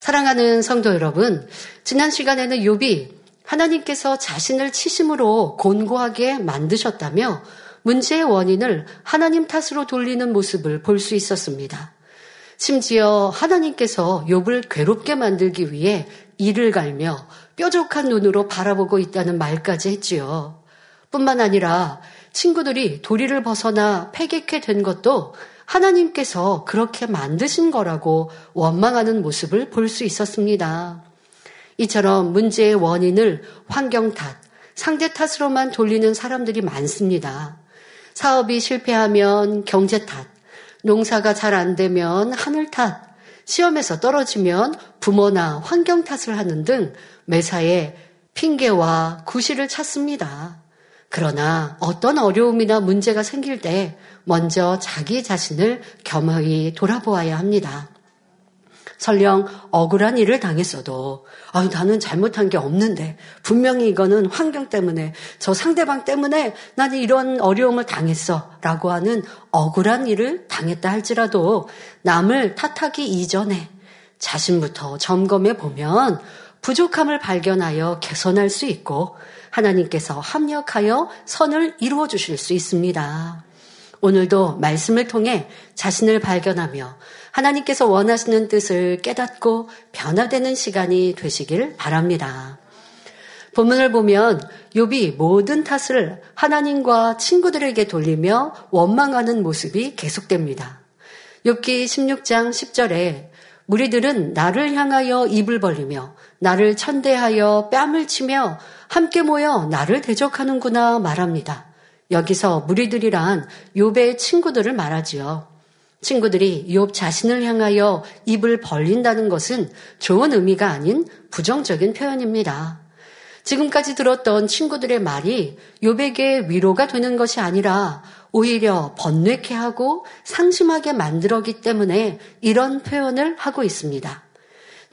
사랑하는 성도 여러분, 지난 시간에는 욥이 하나님께서 자신을 치심으로 곤고하게 만드셨다며 문제의 원인을 하나님 탓으로 돌리는 모습을 볼 수 있었습니다. 심지어 하나님께서 욥을 괴롭게 만들기 위해 이를 갈며 뾰족한 눈으로 바라보고 있다는 말까지 했지요. 뿐만 아니라 친구들이 도리를 벗어나 패객해 된 것도 하나님께서 그렇게 만드신 거라고 원망하는 모습을 볼 수 있었습니다. 이처럼 문제의 원인을 환경 탓, 상대 탓으로만 돌리는 사람들이 많습니다. 사업이 실패하면 경제 탓, 농사가 잘 안 되면 하늘 탓, 시험에서 떨어지면 부모나 환경 탓을 하는 등 매사에 핑계와 구실을 찾습니다. 그러나 어떤 어려움이나 문제가 생길 때 먼저 자기 자신을 겸허히 돌아보아야 합니다. 설령 억울한 일을 당했어도 아, 나는 잘못한 게 없는데 분명히 이거는 환경 때문에 저 상대방 때문에 나는 이런 어려움을 당했어 라고 하는 억울한 일을 당했다 할지라도 남을 탓하기 이전에 자신부터 점검해 보면 부족함을 발견하여 개선할 수 있고 하나님께서 합력하여 선을 이루어 주실 수 있습니다. 오늘도 말씀을 통해 자신을 발견하며 하나님께서 원하시는 뜻을 깨닫고 변화되는 시간이 되시길 바랍니다. 본문을 보면 욥이 모든 탓을 하나님과 친구들에게 돌리며 원망하는 모습이 계속됩니다. 욥기 16장 10절에 무리들은 나를 향하여 입을 벌리며 나를 천대하여 뺨을 치며 함께 모여 나를 대적하는구나 말합니다. 여기서 무리들이란 욥의 친구들을 말하지요. 친구들이 욥 자신을 향하여 입을 벌린다는 것은 좋은 의미가 아닌 부정적인 표현입니다. 지금까지 들었던 친구들의 말이 욥에게 위로가 되는 것이 아니라 오히려 번뇌케 하고 상심하게 만들었기 때문에 이런 표현을 하고 있습니다.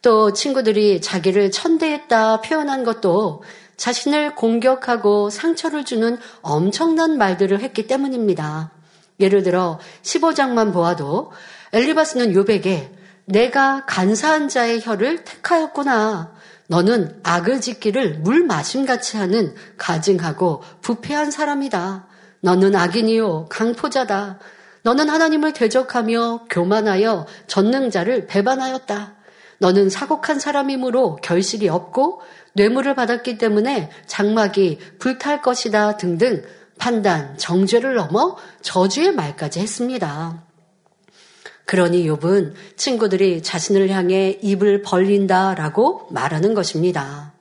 또 친구들이 자기를 천대했다 표현한 것도 자신을 공격하고 상처를 주는 엄청난 말들을 했기 때문입니다. 예를 들어 15장만 보아도 엘리바스는 요백에 내가 간사한 자의 혀를 택하였구나. 너는 악을 짓기를 물 마심같이 하는 가증하고 부패한 사람이다. 너는 악인이요 강포자다. 너는 하나님을 대적하며 교만하여 전능자를 배반하였다. 너는 사곡한 사람이므로 결실이 없고 뇌물을 받았기 때문에 장막이 불탈 것이다 등등 판단, 정죄를 넘어 저주의 말까지 했습니다. 그러니 욥은 친구들이 자신을 향해 입을 벌린다라고 말하는 것입니다.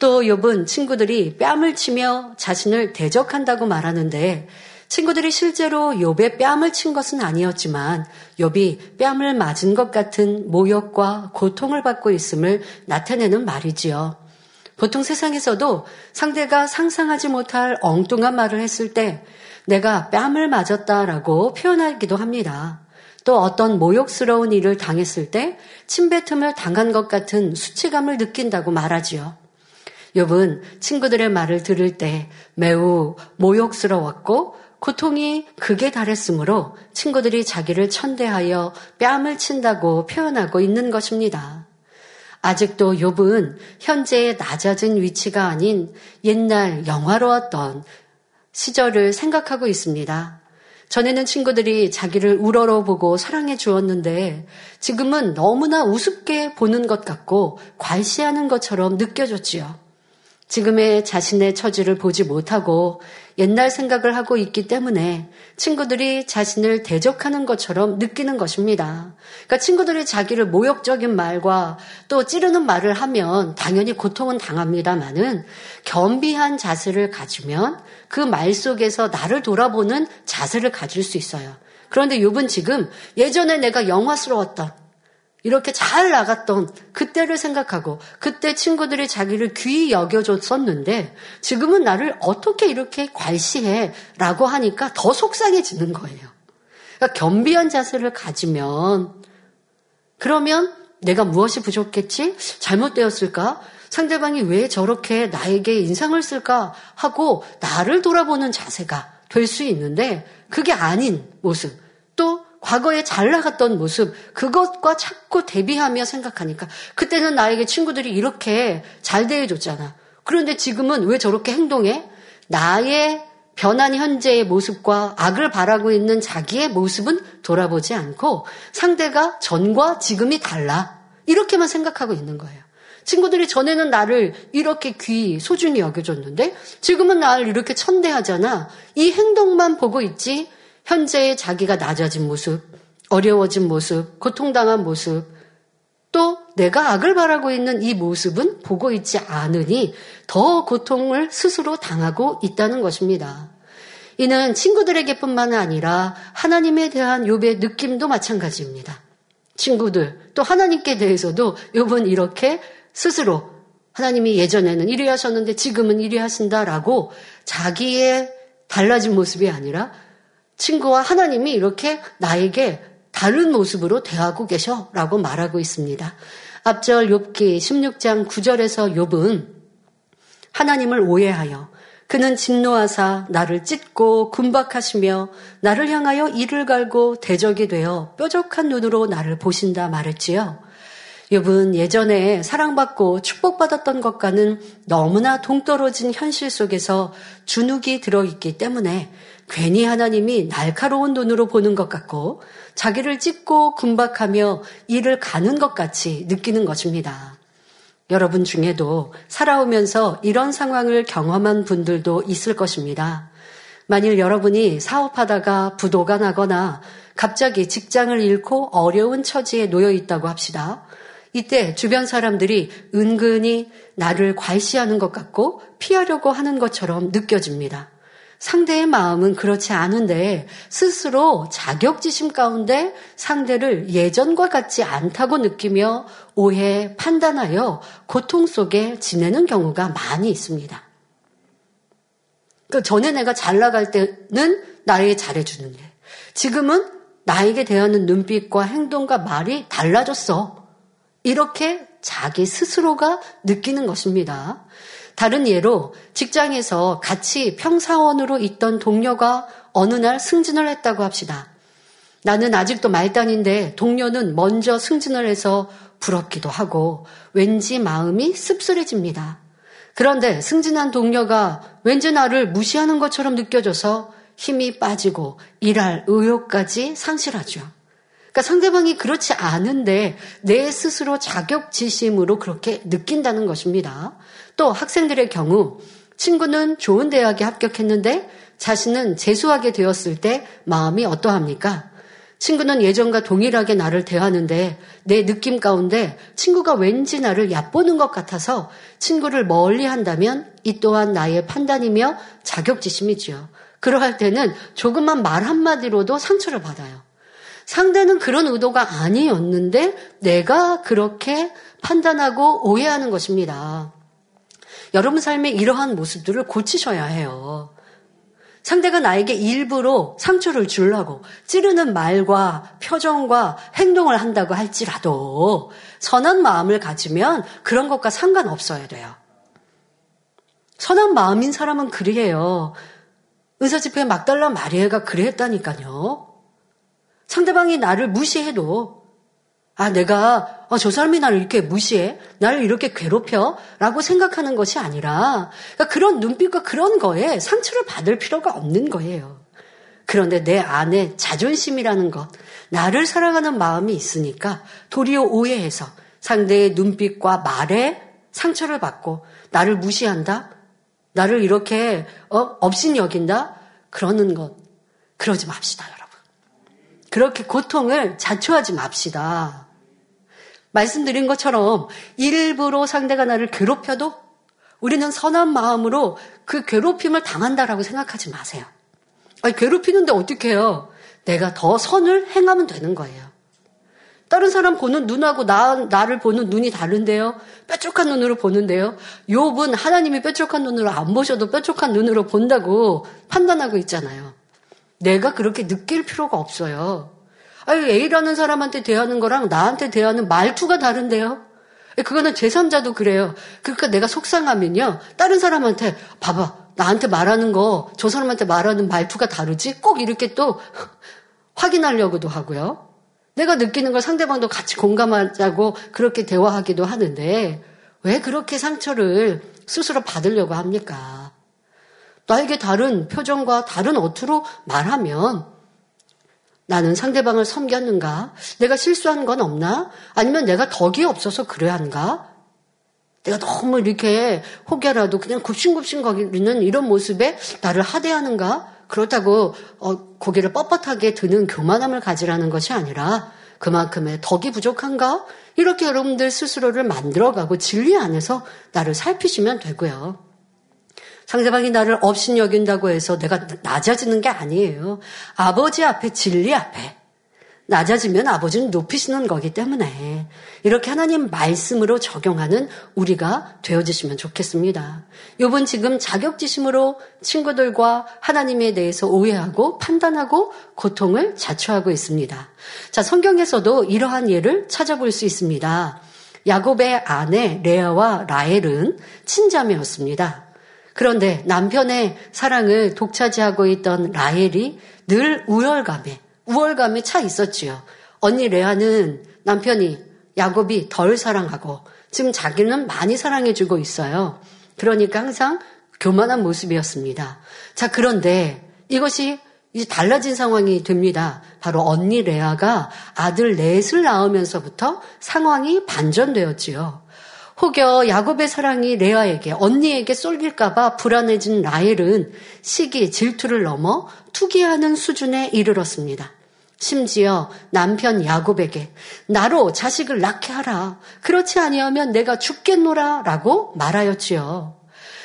또 욥은 친구들이 뺨을 치며 자신을 대적한다고 말하는데 친구들이 실제로 욥의 뺨을 친 것은 아니었지만 욥이 뺨을 맞은 것 같은 모욕과 고통을 받고 있음을 나타내는 말이지요. 보통 세상에서도 상대가 상상하지 못할 엉뚱한 말을 했을 때 내가 뺨을 맞았다라고 표현하기도 합니다. 또 어떤 모욕스러운 일을 당했을 때 침뱉음을 당한 것 같은 수치감을 느낀다고 말하지요. 욥은 친구들의 말을 들을 때 매우 모욕스러웠고 고통이 극에 달했으므로 친구들이 자기를 천대하여 뺨을 친다고 표현하고 있는 것입니다. 아직도 욥은 현재의 낮아진 위치가 아닌 옛날 영화로웠던 시절을 생각하고 있습니다. 전에는 친구들이 자기를 우러러 보고 사랑해 주었는데 지금은 너무나 우습게 보는 것 같고 괄시하는 것처럼 느껴졌지요. 지금의 자신의 처지를 보지 못하고 옛날 생각을 하고 있기 때문에 친구들이 자신을 대적하는 것처럼 느끼는 것입니다. 그러니까 친구들이 자기를 모욕적인 말과 또 찌르는 말을 하면 당연히 고통은 당합니다만은 겸비한 자세를 가지면 그 말 속에서 나를 돌아보는 자세를 가질 수 있어요. 그런데 욥은 지금 예전에 내가 영화스러웠던 이렇게 잘 나갔던 그때를 생각하고 그때 친구들이 자기를 귀히 여겨줬었는데 지금은 나를 어떻게 이렇게 괄시해 라고 하니까 더 속상해지는 거예요. 그러니까 겸비한 자세를 가지면 그러면 내가 무엇이 부족했지? 잘못되었을까? 상대방이 왜 저렇게 나에게 인상을 쓸까? 하고 나를 돌아보는 자세가 될 수 있는데 그게 아닌 모습. 또 과거에 잘 나갔던 모습, 그것과 자꾸 대비하며 생각하니까 그때는 나에게 친구들이 이렇게 잘 대해줬잖아. 그런데 지금은 왜 저렇게 행동해? 나의 변한 현재의 모습과 악을 바라고 있는 자기의 모습은 돌아보지 않고 상대가 전과 지금이 달라. 이렇게만 생각하고 있는 거예요. 친구들이 전에는 나를 이렇게 귀, 소중히 여겨줬는데 지금은 나를 이렇게 천대하잖아. 이 행동만 보고 있지 현재의 자기가 낮아진 모습, 어려워진 모습, 고통당한 모습, 또 내가 악을 바라고 있는 이 모습은 보고 있지 않으니 더 고통을 스스로 당하고 있다는 것입니다. 이는 친구들에게뿐만 아니라 하나님에 대한 욥의 느낌도 마찬가지입니다. 친구들 또 하나님께 대해서도 욥은 이렇게 스스로 하나님이 예전에는 이리 하셨는데 지금은 이리 하신다라고 자기의 달라진 모습이 아니라 친구와 하나님이 이렇게 나에게 다른 모습으로 대하고 계셔라고 말하고 있습니다. 앞절 욥기 16장 9절에서 욥은 하나님을 오해하여 그는 진노하사 나를 찢고 군박하시며 나를 향하여 이를 갈고 대적이 되어 뾰족한 눈으로 나를 보신다 말했지요. 욥은 예전에 사랑받고 축복받았던 것과는 너무나 동떨어진 현실 속에서 주눅이 들어있기 때문에 괜히 하나님이 날카로운 눈으로 보는 것 같고 자기를 찢고 군박하며 이를 가는 것 같이 느끼는 것입니다. 여러분 중에도 살아오면서 이런 상황을 경험한 분들도 있을 것입니다. 만일 여러분이 사업하다가 부도가 나거나 갑자기 직장을 잃고 어려운 처지에 놓여 있다고 합시다. 이때 주변 사람들이 은근히 나를 괄시하는 것 같고 피하려고 하는 것처럼 느껴집니다. 상대의 마음은 그렇지 않은데 스스로 자격지심 가운데 상대를 예전과 같지 않다고 느끼며 오해, 판단하여 고통 속에 지내는 경우가 많이 있습니다. 그 전에 내가 잘 나갈 때는 나에게 잘해주는데 지금은 나에게 대하는 눈빛과 행동과 말이 달라졌어. 이렇게 자기 스스로가 느끼는 것입니다. 다른 예로 직장에서 같이 평사원으로 있던 동료가 어느 날 승진을 했다고 합시다. 나는 아직도 말단인데 동료는 먼저 승진을 해서 부럽기도 하고 왠지 마음이 씁쓸해집니다. 그런데 승진한 동료가 왠지 나를 무시하는 것처럼 느껴져서 힘이 빠지고 일할 의욕까지 상실하죠. 그러니까 상대방이 그렇지 않은데 내 스스로 자격지심으로 그렇게 느낀다는 것입니다. 또 학생들의 경우 친구는 좋은 대학에 합격했는데 자신은 재수하게 되었을 때 마음이 어떠합니까? 친구는 예전과 동일하게 나를 대하는데 내 느낌 가운데 친구가 왠지 나를 얕보는 것 같아서 친구를 멀리 한다면 이 또한 나의 판단이며 자격지심이지요. 그러할 때는 조금만 말 한마디로도 상처를 받아요. 상대는 그런 의도가 아니었는데 내가 그렇게 판단하고 오해하는 것입니다. 여러분 삶의 이러한 모습들을 고치셔야 해요. 상대가 나에게 일부러 상처를 주려고 찌르는 말과 표정과 행동을 한다고 할지라도 선한 마음을 가지면 그런 것과 상관없어야 돼요. 선한 마음인 사람은 그리해요. 의사 집회 막달라 마리아가 그랬다니까요. 상대방이 나를 무시해도 아, 내가, 아, 저 사람이 나를 이렇게 무시해? 나를 이렇게 괴롭혀? 라고 생각하는 것이 아니라, 그러니까 그런 눈빛과 그런 거에 상처를 받을 필요가 없는 거예요. 그런데 내 안에 자존심이라는 것, 나를 사랑하는 마음이 있으니까 도리어 오해해서 상대의 눈빛과 말에 상처를 받고 나를 무시한다? 나를 이렇게, 어, 업신 여긴다? 그러는 것, 그러지 맙시다, 여러분. 그렇게 고통을 자초하지 맙시다. 말씀드린 것처럼 일부러 상대가 나를 괴롭혀도 우리는 선한 마음으로 그 괴롭힘을 당한다라고 생각하지 마세요. 아니, 괴롭히는데 어떻게 해요? 내가 더 선을 행하면 되는 거예요. 다른 사람 보는 눈하고 나, 나를 보는 눈이 다른데요. 뾰족한 눈으로 보는데요. 욥은 하나님이 뾰족한 눈으로 안 보셔도 뾰족한 눈으로 본다고 판단하고 있잖아요. 내가 그렇게 느낄 필요가 없어요. 아니, A라는 사람한테 대하는 거랑 나한테 대하는 말투가 다른데요? 그거는 제3자도 그래요. 그러니까 내가 속상하면요. 다른 사람한테, 봐봐. 나한테 말하는 거, 저 사람한테 말하는 말투가 다르지? 꼭 이렇게 또, 확인하려고도 하고요. 내가 느끼는 걸 상대방도 같이 공감하자고 그렇게 대화하기도 하는데 왜 그렇게 상처를 스스로 받으려고 합니까? 나에게 다른 표정과 다른 어투로 말하면 나는 상대방을 섬겼는가? 내가 실수한 건 없나? 아니면 내가 덕이 없어서 그래야 한가? 내가 너무 이렇게 혹여라도 그냥 굽신굽신 거리는 이런 모습에 나를 하대하는가? 그렇다고 어, 고개를 뻣뻣하게 드는 교만함을 가지라는 것이 아니라 그만큼의 덕이 부족한가? 이렇게 여러분들 스스로를 만들어가고 진리 안에서 나를 살피시면 되고요. 상대방이 나를 업신 여긴다고 해서 내가 낮아지는 게 아니에요. 아버지 앞에 진리 앞에 낮아지면 아버지는 높이시는 거기 때문에 이렇게 하나님 말씀으로 적용하는 우리가 되어주시면 좋겠습니다. 요번 지금 자격지심으로 친구들과 하나님에 대해서 오해하고 판단하고 고통을 자초하고 있습니다. 자, 성경에서도 이러한 예를 찾아볼 수 있습니다. 야곱의 아내 레아와 라헬은 친자매였습니다. 그런데 남편의 사랑을 독차지하고 있던 라헬이 늘 우열감에 우월감에 차 있었지요. 언니 레아는 남편이 야곱이 덜 사랑하고 지금 자기는 많이 사랑해주고 있어요. 그러니까 항상 교만한 모습이었습니다. 자, 그런데 이것이 이제 달라진 상황이 됩니다. 바로 언니 레아가 아들 넷을 낳으면서부터 상황이 반전되었지요. 혹여 야곱의 사랑이 레아에게 언니에게 쏠릴까봐 불안해진 라헬은 시기 질투를 넘어 투기하는 수준에 이르렀습니다. 심지어 남편 야곱에게 나로 자식을 낳게 하라. 그렇지 아니하면 내가 죽겠노라 라고 말하였지요.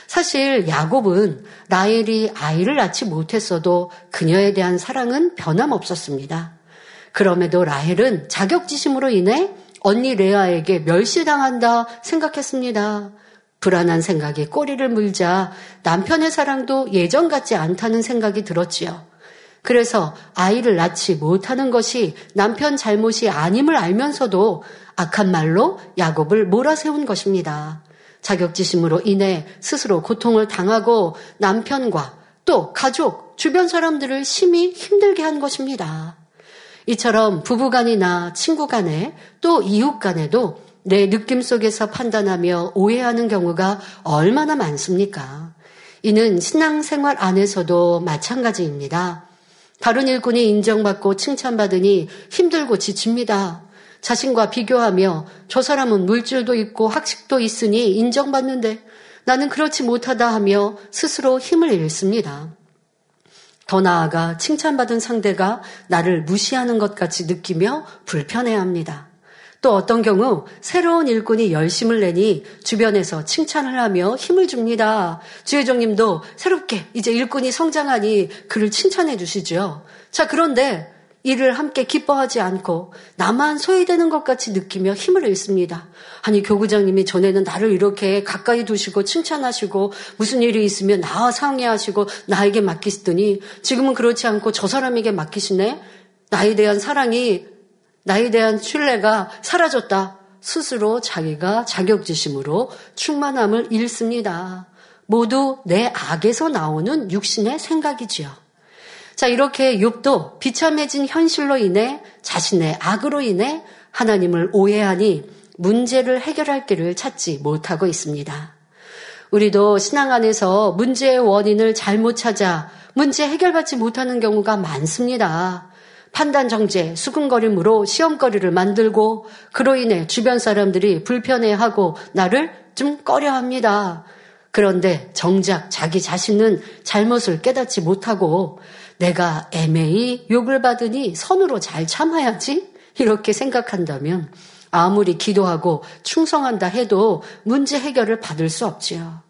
사실 야곱은 라헬이 아이를 낳지 못했어도 그녀에 대한 사랑은 변함없었습니다. 그럼에도 라헬은 자격지심으로 인해 언니 레아에게 멸시당한다 생각했습니다. 불안한 생각이 꼬리를 물자 남편의 사랑도 예전 같지 않다는 생각이 들었지요. 그래서 아이를 낳지 못하는 것이 남편 잘못이 아님을 알면서도 악한 말로 야곱을 몰아세운 것입니다. 자격지심으로 인해 스스로 고통을 당하고 남편과 또 가족, 주변 사람들을 심히 힘들게 한 것입니다. 이처럼 부부간이나 친구간에 또 이웃간에도 내 느낌 속에서 판단하며 오해하는 경우가 얼마나 많습니까? 이는 신앙생활 안에서도 마찬가지입니다. 다른 일꾼이 인정받고 칭찬받으니 힘들고 지칩니다. 자신과 비교하며 저 사람은 물질도 있고 학식도 있으니 인정받는데 나는 그렇지 못하다 하며 스스로 힘을 잃습니다. 더 나아가 칭찬받은 상대가 나를 무시하는 것 같이 느끼며 불편해합니다. 또 어떤 경우 새로운 일꾼이 열심을 내니 주변에서 칭찬을 하며 힘을 줍니다. 주회장님도 새롭게 이제 일꾼이 성장하니 그를 칭찬해 주시죠. 자, 그런데 이를 함께 기뻐하지 않고 나만 소외되는 것 같이 느끼며 힘을 잃습니다. 아니 교구장님이 전에는 나를 이렇게 가까이 두시고 칭찬하시고 무슨 일이 있으면 나와 상의하시고 나에게 맡기시더니 지금은 그렇지 않고 저 사람에게 맡기시네. 나에 대한 사랑이 나에 대한 신뢰가 사라졌다. 스스로 자기가 자격지심으로 충만함을 잃습니다. 모두 내 악에서 나오는 육신의 생각이지요. 자, 이렇게 욥도 비참해진 현실로 인해 자신의 악으로 인해 하나님을 오해하니 문제를 해결할 길을 찾지 못하고 있습니다. 우리도 신앙 안에서 문제의 원인을 잘못 찾아 문제 해결받지 못하는 경우가 많습니다. 판단 정제, 수근거림으로 시험거리를 만들고 그로 인해 주변 사람들이 불편해하고 나를 좀 꺼려합니다. 그런데 정작 자기 자신은 잘못을 깨닫지 못하고 내가 애매히 욕을 받으니 선으로 잘 참아야지 이렇게 생각한다면 아무리 기도하고 충성한다 해도 문제 해결을 받을 수 없지요.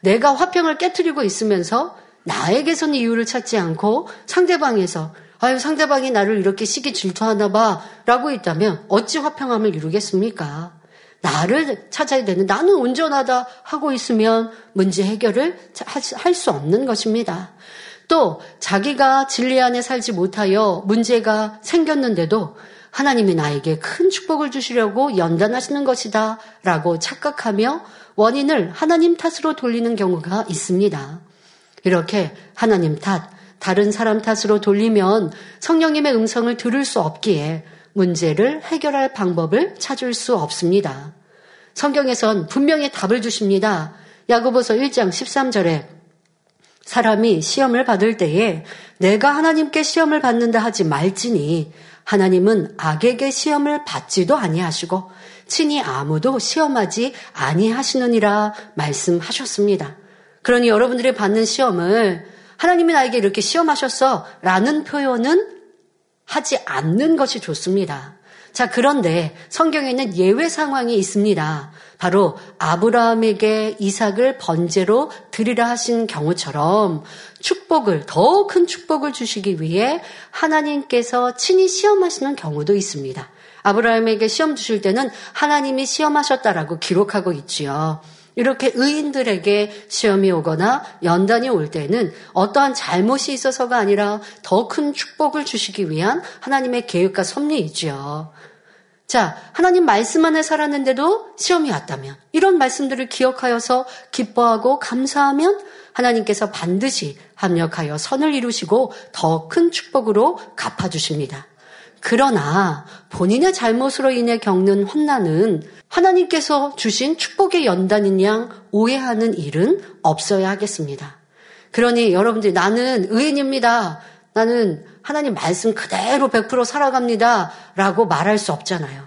내가 화평을 깨뜨리고 있으면서 나에게선 이유를 찾지 않고 상대방에서 아유, 상대방이 나를 이렇게 시기 질투하나 봐. 라고 있다면 어찌 화평함을 이루겠습니까? 나를 찾아야 되는 나는 온전하다 하고 있으면 문제 해결을 할 수 없는 것입니다. 또 자기가 진리 안에 살지 못하여 문제가 생겼는데도 하나님이 나에게 큰 축복을 주시려고 연단하시는 것이다 라고 착각하며 원인을 하나님 탓으로 돌리는 경우가 있습니다. 이렇게 하나님 탓, 다른 사람 탓으로 돌리면 성령님의 음성을 들을 수 없기에 문제를 해결할 방법을 찾을 수 없습니다. 성경에선 분명히 답을 주십니다. 야고보서 1장 13절에 사람이 시험을 받을 때에 내가 하나님께 시험을 받는다 하지 말지니 하나님은 악에게 시험을 받지도 아니하시고 친히 아무도 시험하지 아니하시느니라 말씀하셨습니다. 그러니 여러분들이 받는 시험을 하나님이 나에게 이렇게 시험하셨어 라는 표현은 하지 않는 것이 좋습니다. 자, 그런데 성경에는 예외 상황이 있습니다. 바로 아브라함에게 이삭을 번제로 드리라 하신 경우처럼 축복을, 더 큰 축복을 주시기 위해 하나님께서 친히 시험하시는 경우도 있습니다. 아브라함에게 시험 주실 때는 하나님이 시험하셨다라고 기록하고 있지요. 이렇게 의인들에게 시험이 오거나 연단이 올 때는 어떠한 잘못이 있어서가 아니라 더 큰 축복을 주시기 위한 하나님의 계획과 섭리이지요. 자, 하나님 말씀 안에 살았는데도 시험이 왔다면 이런 말씀들을 기억하여서 기뻐하고 감사하면 하나님께서 반드시 합력하여 선을 이루시고 더 큰 축복으로 갚아주십니다. 그러나 본인의 잘못으로 인해 겪는 환난은 하나님께서 주신 축복의 연단인 양 오해하는 일은 없어야 하겠습니다. 그러니 여러분들이 나는 의인입니다. 나는 하나님 말씀 그대로 100% 살아갑니다. 라고 말할 수 없잖아요.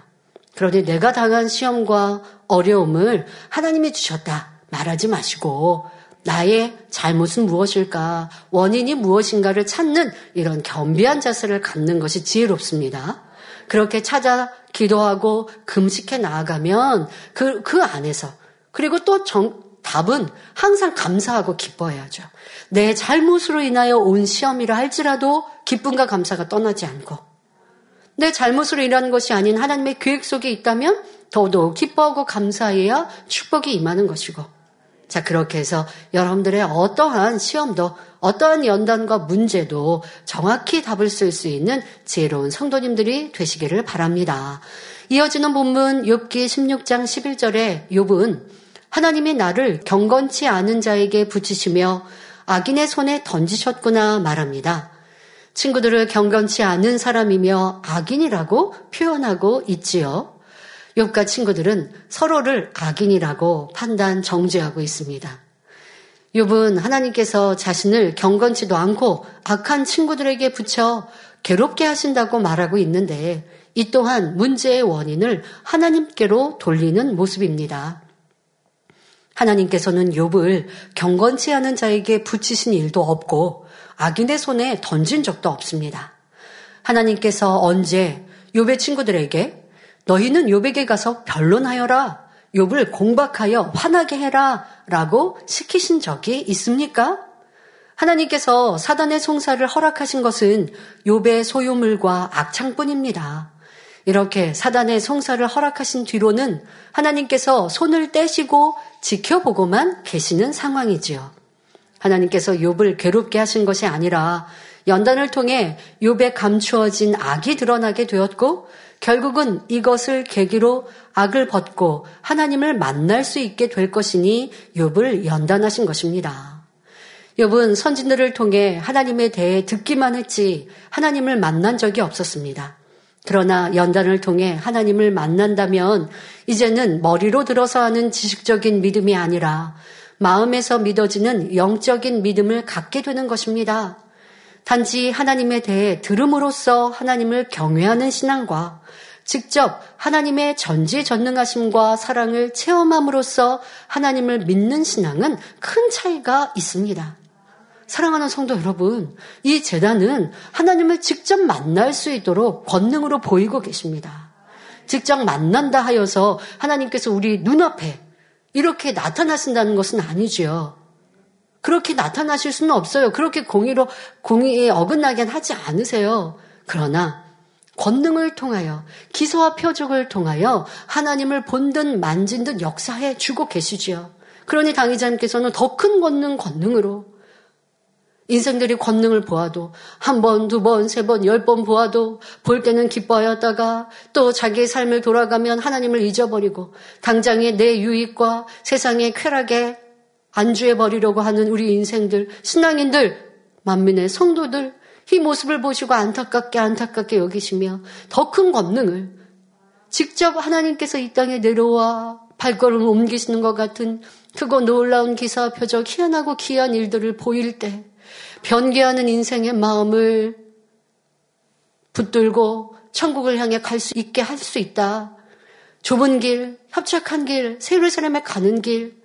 그러니 내가 당한 시험과 어려움을 하나님이 주셨다. 말하지 마시고 나의 잘못은 무엇일까, 원인이 무엇인가를 찾는 이런 겸비한 자세를 갖는 것이 지혜롭습니다. 그렇게 찾아 기도하고 금식해 나아가면 그, 그 안에서 그리고 또 정, 답은 항상 감사하고 기뻐해야죠. 내 잘못으로 인하여 온 시험이라 할지라도 기쁨과 감사가 떠나지 않고 내 잘못으로 일하는 것이 아닌 하나님의 계획 속에 있다면 더더욱 기뻐하고 감사해야 축복이 임하는 것이고 자, 그렇게 해서 여러분들의 어떠한 시험도 어떠한 연단과 문제도 정확히 답을 쓸 수 있는 지혜로운 성도님들이 되시기를 바랍니다. 이어지는 본문 욥기 16장 11절에 욥은 하나님이 나를 경건치 않은 자에게 붙이시며 악인의 손에 던지셨구나 말합니다. 친구들을 경건치 않은 사람이며 악인이라고 표현하고 있지요. 욥과 친구들은 서로를 악인이라고 판단 정죄하고 있습니다. 욥은 하나님께서 자신을 경건치도 않고 악한 친구들에게 붙여 괴롭게 하신다고 말하고 있는데 이 또한 문제의 원인을 하나님께로 돌리는 모습입니다. 하나님께서는 욥을 경건치 않은 자에게 붙이신 일도 없고 악인의 손에 던진 적도 없습니다. 하나님께서 언제 욥의 친구들에게 너희는 욥에게 가서 변론하여라. 욥을 공박하여 화나게 해라 라고 시키신 적이 있습니까? 하나님께서 사단의 송사를 허락하신 것은 욥의 소유물과 악창뿐입니다. 이렇게 사단의 송사를 허락하신 뒤로는 하나님께서 손을 떼시고 지켜보고만 계시는 상황이지요. 하나님께서 욥을 괴롭게 하신 것이 아니라 연단을 통해 욥에 감추어진 악이 드러나게 되었고 결국은 이것을 계기로 악을 벗고 하나님을 만날 수 있게 될 것이니 욥을 연단하신 것입니다. 욥은 선진들을 통해 하나님에 대해 듣기만 했지 하나님을 만난 적이 없었습니다. 그러나 연단을 통해 하나님을 만난다면 이제는 머리로 들어서 하는 지식적인 믿음이 아니라 마음에서 믿어지는 영적인 믿음을 갖게 되는 것입니다. 단지 하나님에 대해 들음으로써 하나님을 경외하는 신앙과 직접 하나님의 전지전능하심과 사랑을 체험함으로써 하나님을 믿는 신앙은 큰 차이가 있습니다. 사랑하는 성도 여러분, 이 재단은 하나님을 직접 만날 수 있도록 권능으로 보이고 계십니다. 직접 만난다 하여서 하나님께서 우리 눈앞에 이렇게 나타나신다는 것은 아니지요. 그렇게 나타나실 수는 없어요. 그렇게 공의로, 공의에 어긋나게 하지 않으세요. 그러나 권능을 통하여 기소와 표적을 통하여 하나님을 본 듯 만진 듯 역사해 주고 계시지요. 그러니 당의자님께서는 더 큰 권능 권능으로 인생들이 권능을 보아도 한 번, 두 번, 세 번, 열 번 보아도 볼 때는 기뻐하였다가 또 자기의 삶을 돌아가면 하나님을 잊어버리고 당장의 내 유익과 세상의 쾌락에 안주해 버리려고 하는 우리 인생들, 신앙인들 만민의 성도들 이 모습을 보시고 안타깝게 안타깝게 여기시며 더 큰 권능을 직접 하나님께서 이 땅에 내려와 발걸음을 옮기시는 것 같은 크고 놀라운 기사 표적 희한하고 귀한 일들을 보일 때 변개하는 인생의 마음을 붙들고 천국을 향해 갈 수 있게 할 수 있다. 좁은 길, 협착한 길, 세루살렘에 가는 길.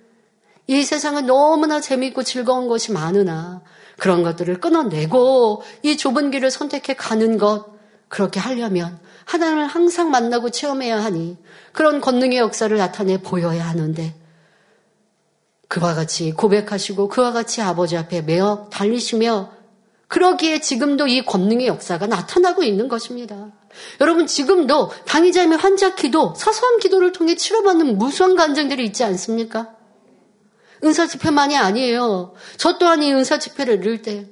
이 세상은 너무나 재미있고 즐거운 것이 많으나 그런 것들을 끊어내고 이 좁은 길을 선택해 가는 것 그렇게 하려면 하나님을 항상 만나고 체험해야 하니 그런 권능의 역사를 나타내 보여야 하는데 그와 같이 고백하시고 그와 같이 아버지 앞에 매어 달리시며 그러기에 지금도 이 권능의 역사가 나타나고 있는 것입니다. 여러분 지금도 당의자임의 환자 기도, 사소한 기도를 통해 치료받는 무수한 간증들이 있지 않습니까? 은사 집회만이 아니에요. 저 또한 이 은사 집회를 이룰 때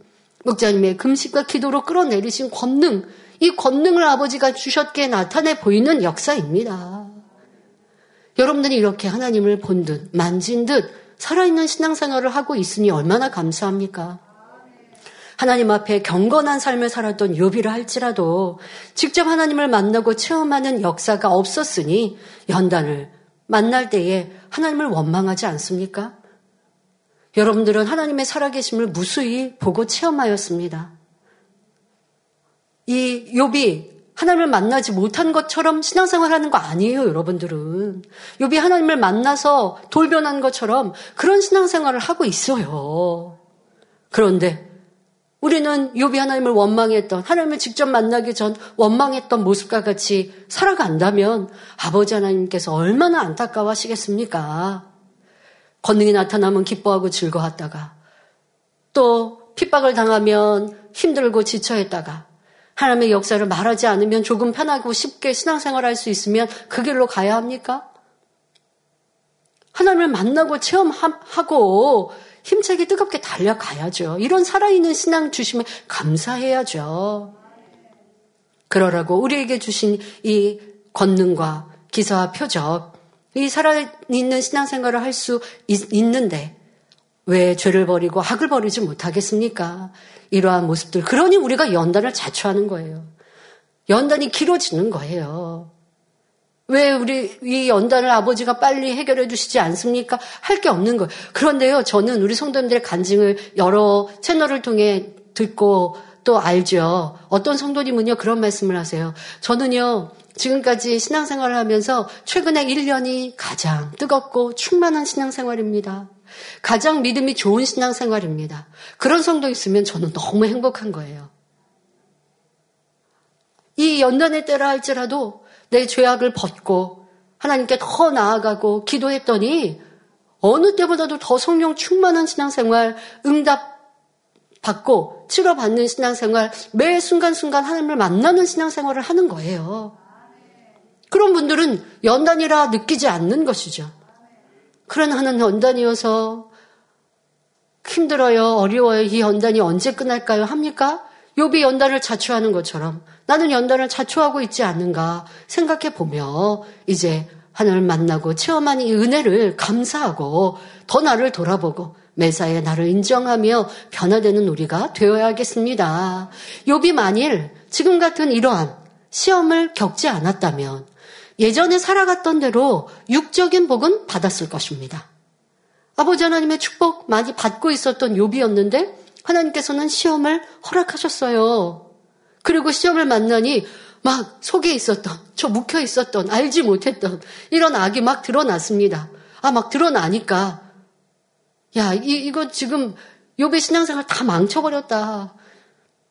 목자님의 금식과 기도로 끌어내리신 권능, 이 권능을 아버지가 주셨기에 나타내 보이는 역사입니다. 여러분들이 이렇게 하나님을 본 듯, 만진 듯, 살아있는 신앙생활을 하고 있으니 얼마나 감사합니까? 하나님 앞에 경건한 삶을 살았던 요비를 할지라도 직접 하나님을 만나고 체험하는 역사가 없었으니 연단을 만날 때에 하나님을 원망하지 않습니까? 여러분들은 하나님의 살아계심을 무수히 보고 체험하였습니다. 이 욥이 하나님을 만나지 못한 것처럼 신앙생활 하는 거 아니에요, 여러분들은. 욥이 하나님을 만나서 돌변한 것처럼 그런 신앙생활을 하고 있어요. 그런데 우리는 욥이 하나님을 원망했던 하나님을 직접 만나기 전 원망했던 모습과 같이 살아간다면 아버지 하나님께서 얼마나 안타까워하시겠습니까? 권능이 나타나면 기뻐하고 즐거웠다가 또 핍박을 당하면 힘들고 지쳐했다가 하나님의 역사를 말하지 않으면 조금 편하고 쉽게 신앙생활 할 수 있으면 그 길로 가야 합니까? 하나님을 만나고 체험하고 힘차게 뜨겁게 달려가야죠. 이런 살아있는 신앙 주심에 감사해야죠. 그러라고 우리에게 주신 이 권능과 기사와 표적, 이 살아있는 신앙생활을 할 수 있는데 왜 죄를 버리고 학을 버리지 못하겠습니까? 이러한 모습들. 그러니 우리가 연단을 자초하는 거예요. 연단이 길어지는 거예요. 왜 우리 이 연단을 아버지가 빨리 해결해 주시지 않습니까? 할 게 없는 거예요. 그런데요, 저는 우리 성도님들의 간증을 여러 채널을 통해 듣고 또 알죠. 어떤 성도님은요, 그런 말씀을 하세요. 저는요, 지금까지 신앙생활을 하면서 최근에 1년이 가장 뜨겁고 충만한 신앙생활입니다. 가장 믿음이 좋은 신앙생활입니다. 그런 성도 있으면 저는 너무 행복한 거예요. 이 연단의 때라 할지라도 내 죄악을 벗고 하나님께 더 나아가고 기도했더니 어느 때보다도 더 성령 충만한 신앙생활, 응답 받고 치료받는 신앙생활, 매 순간순간 하나님을 만나는 신앙생활을 하는 거예요. 그런 분들은 연단이라 느끼지 않는 것이죠. 그런 하는 연단이어서 힘들어요, 어려워요, 이 연단이 언제 끝날까요? 합니까? 요비 연단을 자초하는 것처럼 나는 연단을 자초하고 있지 않는가 생각해 보며 이제 하나님을 만나고 체험한 이 은혜를 감사하고 더 나를 돌아보고 매사에 나를 인정하며 변화되는 우리가 되어야겠습니다. 욥이 만일 지금 같은 이러한 시험을 겪지 않았다면 예전에 살아갔던 대로 육적인 복은 받았을 것입니다. 아버지 하나님의 축복 많이 받고 있었던 욥이었는데 하나님께서는 시험을 허락하셨어요. 그리고 시험을 만나니 막 속에 있었던, 저 묵혀 있었던, 알지 못했던 이런 악이 막 드러났습니다. 아, 막 드러나니까 야, 이, 이거 지금 욥의 신앙생활 다 망쳐버렸다.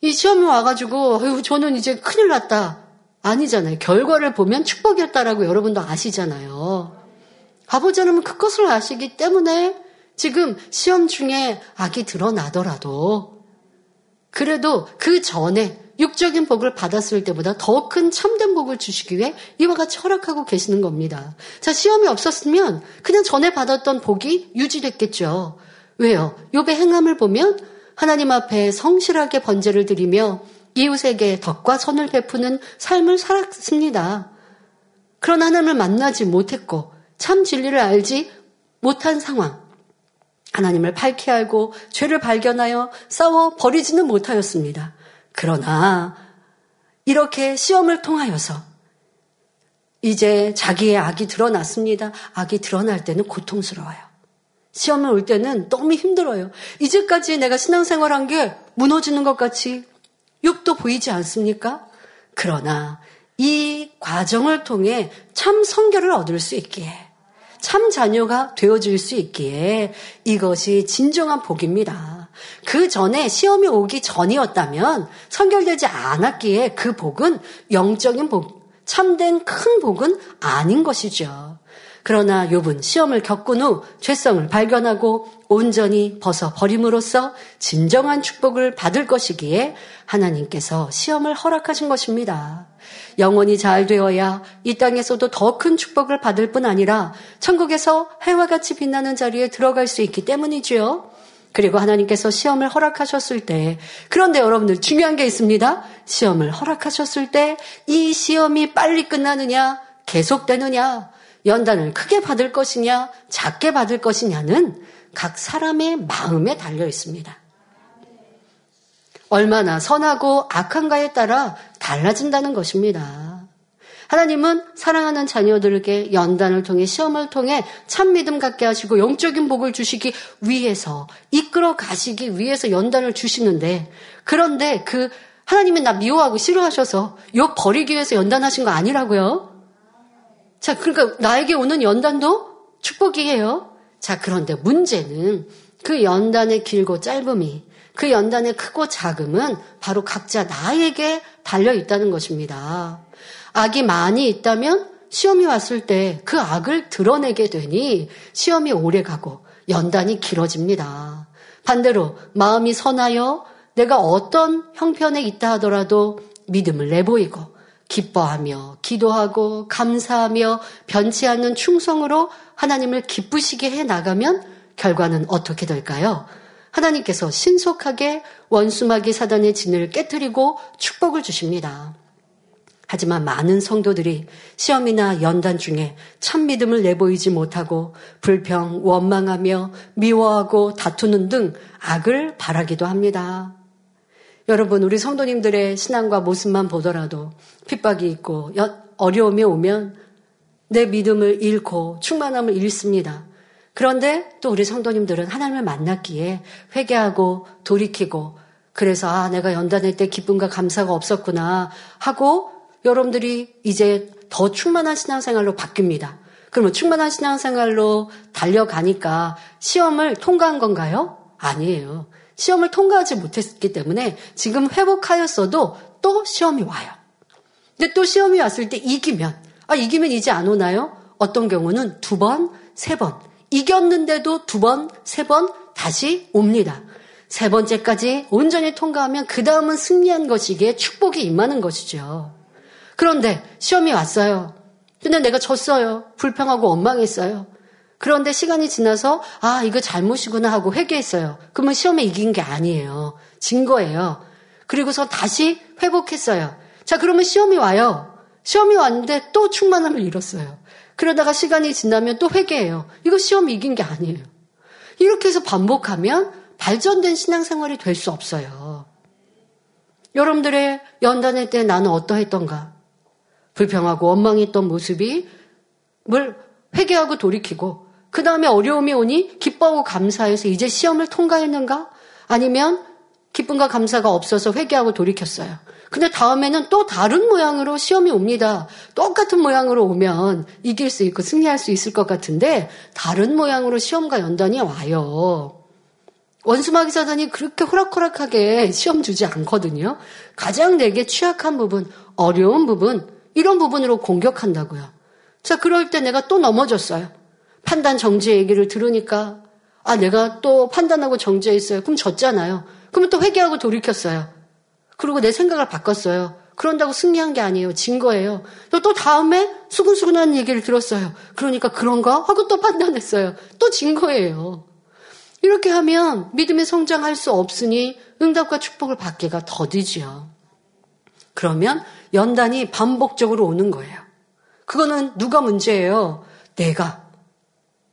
이 시험이 와가지고, 아유, 저는 이제 큰일 났다. 아니잖아요. 결과를 보면 축복이었다라고 여러분도 아시잖아요. 아버지 하나님은 그것을 아시기 때문에 지금 시험 중에 악이 드러나더라도 그래도 그 전에 육적인 복을 받았을 때보다 더 큰 참된 복을 주시기 위해 이와 같이 허락하고 계시는 겁니다. 자, 시험이 없었으면 그냥 전에 받았던 복이 유지됐겠죠. 왜요? 욥의 행함을 보면 하나님 앞에 성실하게 번제를 드리며 이웃에게 덕과 선을 베푸는 삶을 살았습니다. 그런 하나님을 만나지 못했고 참 진리를 알지 못한 상황. 하나님을 밝히 알고 죄를 발견하여 싸워 버리지는 못하였습니다. 그러나 이렇게 시험을 통하여서 이제 자기의 악이 드러났습니다. 악이 드러날 때는 고통스러워요. 시험을 올 때는 너무 힘들어요. 이제까지 내가 신앙생활 한 게 무너지는 것 같이 욕도 보이지 않습니까? 그러나 이 과정을 통해 참 성결을 얻을 수 있기에 참 자녀가 되어질 수 있기에 이것이 진정한 복입니다. 그 전에 시험이 오기 전이었다면 성결되지 않았기에 그 복은 영적인 복, 참된 큰 복은 아닌 것이죠. 그러나 욥은 시험을 겪은 후 죄성을 발견하고 온전히 벗어 버림으로써 진정한 축복을 받을 것이기에 하나님께서 시험을 허락하신 것입니다. 영원히 잘 되어야 이 땅에서도 더 큰 축복을 받을 뿐 아니라 천국에서 해와 같이 빛나는 자리에 들어갈 수 있기 때문이지요. 그리고 하나님께서 시험을 허락하셨을 때, 그런데 여러분들 중요한 게 있습니다. 시험을 허락하셨을 때 이 시험이 빨리 끝나느냐, 계속되느냐, 연단을 크게 받을 것이냐, 작게 받을 것이냐는 각 사람의 마음에 달려 있습니다. 얼마나 선하고 악한가에 따라 달라진다는 것입니다. 하나님은 사랑하는 자녀들에게 연단을 통해 시험을 통해 참 믿음 갖게 하시고 영적인 복을 주시기 위해서 이끌어 가시기 위해서 연단을 주시는데 그런데 그 하나님이 나 미워하고 싫어하셔서 욕 버리기 위해서 연단하신 거 아니라고요? 자, 그러니까 나에게 오는 연단도 축복이에요. 자, 그런데 문제는 그 연단의 길고 짧음이 그 연단의 크고 작음은 바로 각자 나에게 달려 있다는 것입니다. 악이 많이 있다면 시험이 왔을 때 그 악을 드러내게 되니 시험이 오래 가고 연단이 길어집니다. 반대로 마음이 선하여 내가 어떤 형편에 있다 하더라도 믿음을 내보이고 기뻐하며 기도하고 감사하며 변치 않는 충성으로 하나님을 기쁘시게 해 나가면 결과는 어떻게 될까요? 하나님께서 신속하게 원수마귀 사단의 진을 깨뜨리고 축복을 주십니다. 하지만 많은 성도들이 시험이나 연단 중에 참 믿음을 내보이지 못하고 불평, 원망하며 미워하고 다투는 등 악을 바라기도 합니다. 여러분, 우리 성도님들의 신앙과 모습만 보더라도 핍박이 있고 어려움이 오면 내 믿음을 잃고 충만함을 잃습니다. 그런데 또 우리 성도님들은 하나님을 만났기에 회개하고 돌이키고 그래서 아, 내가 연단할 때 기쁨과 감사가 없었구나 하고 여러분들이 이제 더 충만한 신앙생활로 바뀝니다. 그러면 충만한 신앙생활로 달려가니까 시험을 통과한 건가요? 아니에요. 시험을 통과하지 못했기 때문에 지금 회복하였어도 또 시험이 와요. 근데 또 시험이 왔을 때 이기면, 아, 이기면 이제 안 오나요? 어떤 경우는 두 번, 세 번. 이겼는데도 두 번, 세 번 다시 옵니다. 세 번째까지 온전히 통과하면 그 다음은 승리한 것이기에 축복이 임하는 것이죠. 그런데 시험이 왔어요. 근데 내가 졌어요. 불평하고 원망했어요. 그런데 시간이 지나서 아 이거 잘못이구나 하고 회개했어요. 그러면 시험에 이긴 게 아니에요. 진 거예요. 그리고서 다시 회복했어요. 자 그러면 시험이 와요. 시험이 왔는데 또 충만함을 잃었어요. 그러다가 시간이 지나면 또 회개해요. 이거 시험 이긴 게 아니에요. 이렇게 해서 반복하면 발전된 신앙생활이 될 수 없어요. 여러분들의 연단회 때 나는 어떠했던가? 불평하고 원망했던 모습이 뭘 회개하고 돌이키고 그 다음에 어려움이 오니 기뻐하고 감사해서 이제 시험을 통과했는가? 아니면 기쁨과 감사가 없어서 회개하고 돌이켰어요. 근데 다음에는 또 다른 모양으로 시험이 옵니다. 똑같은 모양으로 오면 이길 수 있고 승리할 수 있을 것 같은데 다른 모양으로 시험과 연단이 와요. 원수마귀 사단이 그렇게 호락호락하게 시험 주지 않거든요. 가장 내게 취약한 부분, 어려운 부분, 이런 부분으로 공격한다고요. 자, 그럴 때 내가 또 넘어졌어요. 판단 정지 얘기를 들으니까 아, 내가 또 판단하고 정지했어요. 그럼 졌잖아요. 그러면 또 회개하고 돌이켰어요. 그리고 내 생각을 바꿨어요. 그런다고 승리한 게 아니에요. 진 거예요. 또, 또 다음에 수근수근한 얘기를 들었어요. 그러니까 그런가? 하고 또 판단했어요. 또 진 거예요. 이렇게 하면 믿음의 성장할 수 없으니 응답과 축복을 받기가 더디지요. 그러면 연단이 반복적으로 오는 거예요. 그거는 누가 문제예요? 내가.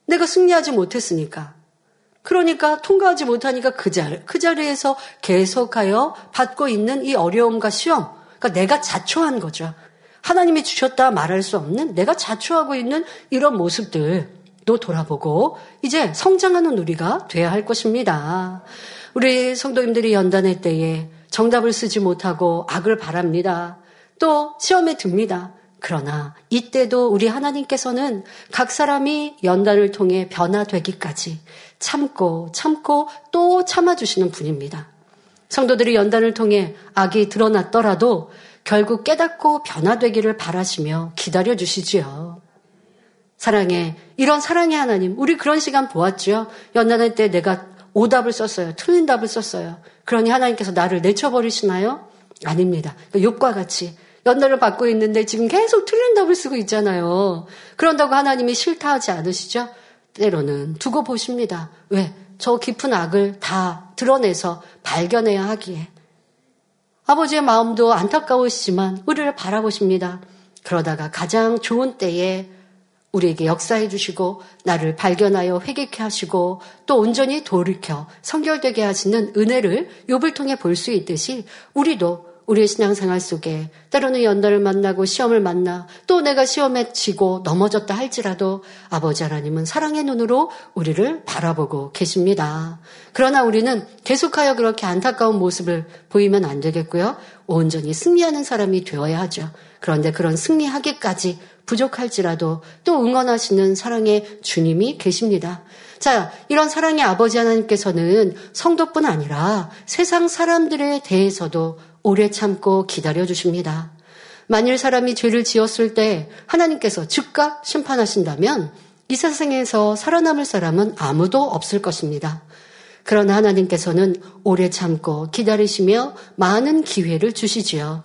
내가 승리하지 못했으니까. 그러니까 통과하지 못하니까 그 자리, 그 자리에서 계속하여 받고 있는 이 어려움과 시험. 그러니까 내가 자초한 거죠. 하나님이 주셨다 말할 수 없는 내가 자초하고 있는 이런 모습들도 돌아보고 이제 성장하는 우리가 돼야 할 것입니다. 우리 성도님들이 연단할 때에 정답을 쓰지 못하고 악을 바랍니다. 또 시험에 듭니다. 그러나 이때도 우리 하나님께서는 각 사람이 연단을 통해 변화되기까지 참고 참고 또 참아주시는 분입니다. 성도들이 연단을 통해 악이 드러났더라도 결국 깨닫고 변화되기를 바라시며 기다려주시지요. 사랑해. 이런 사랑의 하나님. 우리 그런 시간 보았죠. 연단할 때 내가 오답을 썼어요. 틀린 답을 썼어요. 그러니 하나님께서 나를 내쳐버리시나요? 아닙니다. 욕과 같이 연단을 받고 있는데 지금 계속 틀린 답을 쓰고 있잖아요. 그런다고 하나님이 싫다 하지 않으시죠? 때로는 두고 보십니다. 왜? 저 깊은 악을 다 드러내서 발견해야 하기에. 아버지의 마음도 안타까우시지만 우리를 바라보십니다. 그러다가 가장 좋은 때에 우리에게 역사해 주시고 나를 발견하여 회개케 하시고 또 온전히 돌이켜 성결되게 하시는 은혜를 욥을 통해 볼 수 있듯이 우리도 우리의 신앙생활 속에 때로는 연단을 만나고 시험을 만나 또 내가 시험에 지고 넘어졌다 할지라도 아버지 하나님은 사랑의 눈으로 우리를 바라보고 계십니다. 그러나 우리는 계속하여 그렇게 안타까운 모습을 보이면 안 되겠고요. 온전히 승리하는 사람이 되어야 하죠. 그런데 그런 승리하기까지 부족할지라도 또 응원하시는 사랑의 주님이 계십니다. 자, 이런 사랑의 아버지 하나님께서는 성도뿐 아니라 세상 사람들에 대해서도 오래 참고 기다려 주십니다. 만일 사람이 죄를 지었을 때 하나님께서 즉각 심판하신다면 이 세상에서 살아남을 사람은 아무도 없을 것입니다. 그러나 하나님께서는 오래 참고 기다리시며 많은 기회를 주시지요.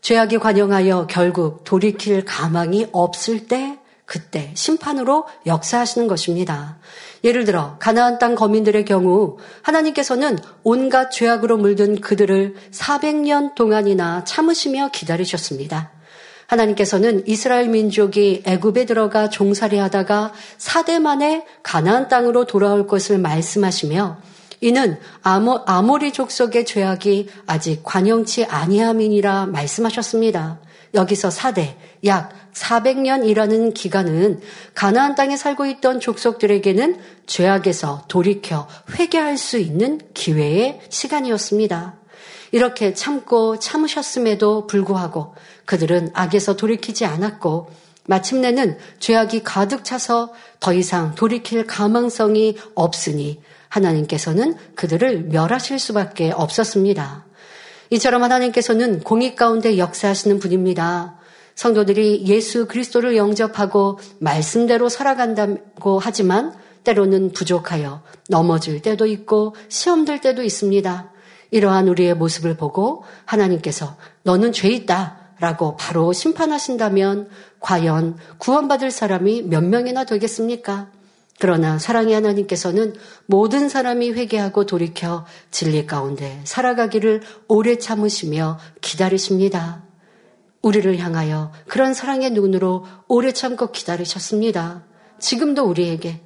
죄악이 관영하여 결국 돌이킬 가망이 없을 때 그때 심판으로 역사하시는 것입니다. 예를 들어 가나안 땅 거민들의 경우 하나님께서는 온갖 죄악으로 물든 그들을 400년 동안이나 참으시며 기다리셨습니다. 하나님께서는 이스라엘 민족이 애굽에 들어가 종살이하다가 4대 만에 가나안 땅으로 돌아올 것을 말씀하시며 이는 아모, 아모리 족속의 죄악이 아직 관영치 아니함이니라 말씀하셨습니다. 여기서 4대, 약 400년이라는 기간은 가나안 땅에 살고 있던 족속들에게는 죄악에서 돌이켜 회개할 수 있는 기회의 시간이었습니다. 이렇게 참고 참으셨음에도 불구하고 그들은 악에서 돌이키지 않았고 마침내는 죄악이 가득 차서 더 이상 돌이킬 가망성이 없으니 하나님께서는 그들을 멸하실 수밖에 없었습니다. 이처럼 하나님께서는 공익 가운데 역사하시는 분입니다. 성도들이 예수 그리스도를 영접하고 말씀대로 살아간다고 하지만 때로는 부족하여 넘어질 때도 있고 시험될 때도 있습니다. 이러한 우리의 모습을 보고 하나님께서 너는 죄 있다 라고 바로 심판하신다면 과연 구원받을 사람이 몇 명이나 되겠습니까? 그러나 사랑의 하나님께서는 모든 사람이 회개하고 돌이켜 진리 가운데 살아가기를 오래 참으시며 기다리십니다. 우리를 향하여 그런 사랑의 눈으로 오래 참고 기다리셨습니다. 지금도 우리에게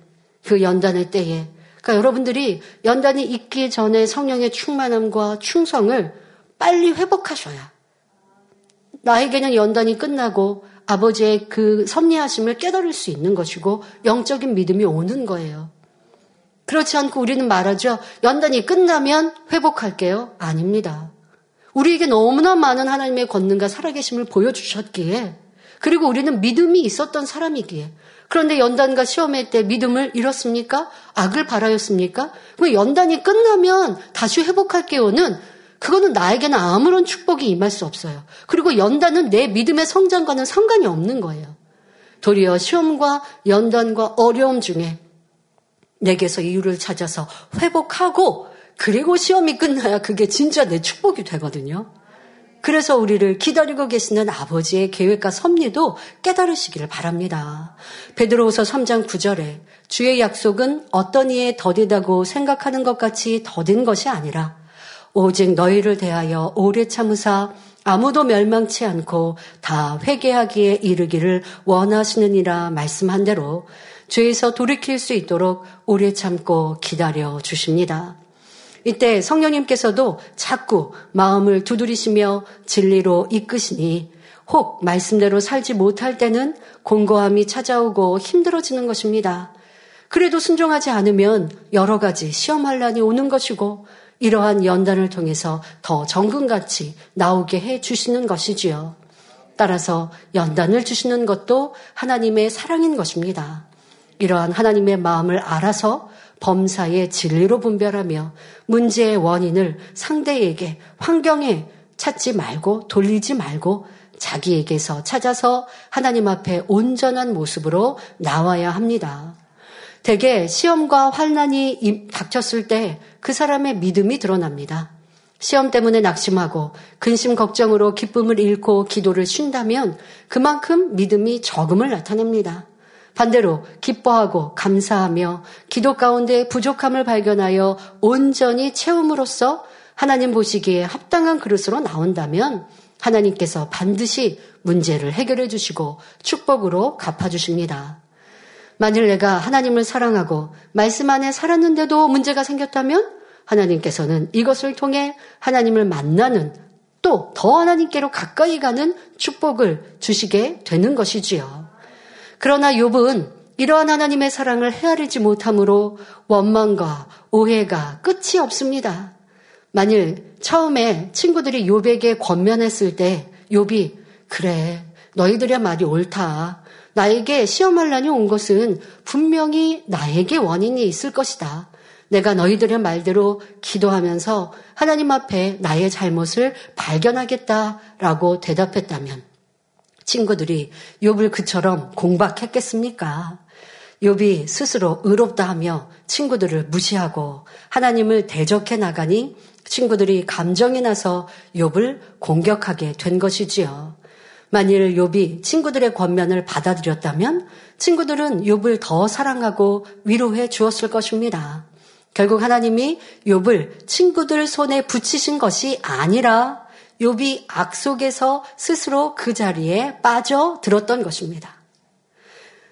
그 연단의 때에 그러니까 여러분들이 연단이 있기 전에 성령의 충만함과 충성을 빨리 회복하셔야 나에게는 연단이 끝나고 아버지의 그 섭리하심을 깨달을 수 있는 것이고 영적인 믿음이 오는 거예요. 그렇지 않고 우리는 말하죠. 연단이 끝나면 회복할게요. 아닙니다. 우리에게 너무나 많은 하나님의 권능과 살아계심을 보여주셨기에 그리고 우리는 믿음이 있었던 사람이기에 그런데 연단과 시험의 때 믿음을 잃었습니까? 악을 바라였습니까? 그 연단이 끝나면 다시 회복할게요는 그거는 나에게는 아무런 축복이 임할 수 없어요. 그리고 연단은 내 믿음의 성장과는 상관이 없는 거예요. 도리어 시험과 연단과 어려움 중에 내게서 이유를 찾아서 회복하고 그리고 시험이 끝나야 그게 진짜 내 축복이 되거든요. 그래서 우리를 기다리고 계시는 아버지의 계획과 섭리도 깨달으시기를 바랍니다. 베드로후서 3장 9절에 주의 약속은 어떤 이에 더디다고 생각하는 것 같이 더딘 것이 아니라 오직 너희를 대하여 오래 참으사 아무도 멸망치 않고 다 회개하기에 이르기를 원하시느니라 말씀한 대로 죄에서 돌이킬 수 있도록 오래 참고 기다려 주십니다. 이때 성령님께서도 자꾸 마음을 두드리시며 진리로 이끄시니 혹 말씀대로 살지 못할 때는 공고함이 찾아오고 힘들어지는 것입니다. 그래도 순종하지 않으면 여러 가지 시험할란이 오는 것이고 이러한 연단을 통해서 더 정금같이 나오게 해 주시는 것이지요. 따라서 연단을 주시는 것도 하나님의 사랑인 것입니다. 이러한 하나님의 마음을 알아서 범사의 진리로 분별하며 문제의 원인을 상대에게 환경에 찾지 말고 돌리지 말고 자기에게서 찾아서 하나님 앞에 온전한 모습으로 나와야 합니다. 대개 시험과 환난이 닥쳤을 때 그 사람의 믿음이 드러납니다. 시험 때문에 낙심하고 근심 걱정으로 기쁨을 잃고 기도를 쉰다면 그만큼 믿음이 적음을 나타냅니다. 반대로 기뻐하고 감사하며 기도 가운데 부족함을 발견하여 온전히 채움으로써 하나님 보시기에 합당한 그릇으로 나온다면 하나님께서 반드시 문제를 해결해 주시고 축복으로 갚아주십니다. 만일 내가 하나님을 사랑하고 말씀 안에 살았는데도 문제가 생겼다면 하나님께서는 이것을 통해 하나님을 만나는 또 더 하나님께로 가까이 가는 축복을 주시게 되는 것이지요. 그러나 욥은 이러한 하나님의 사랑을 헤아리지 못함으로 원망과 오해가 끝이 없습니다. 만일 처음에 친구들이 욥에게 권면했을 때 욥이 그래 너희들의 말이 옳다. 나에게 시험할 난이 온 것은 분명히 나에게 원인이 있을 것이다. 내가 너희들의 말대로 기도하면서 하나님 앞에 나의 잘못을 발견하겠다라고 대답했다면 친구들이 욥을 그처럼 공박했겠습니까? 욥이 스스로 의롭다 하며 친구들을 무시하고 하나님을 대적해 나가니 친구들이 감정이 나서 욥을 공격하게 된 것이지요. 만일 욥이 친구들의 권면을 받아들였다면 친구들은 욥을 더 사랑하고 위로해 주었을 것입니다. 결국 하나님이 욥을 친구들 손에 붙이신 것이 아니라 욥이 악 속에서 스스로 그 자리에 빠져 들었던 것입니다.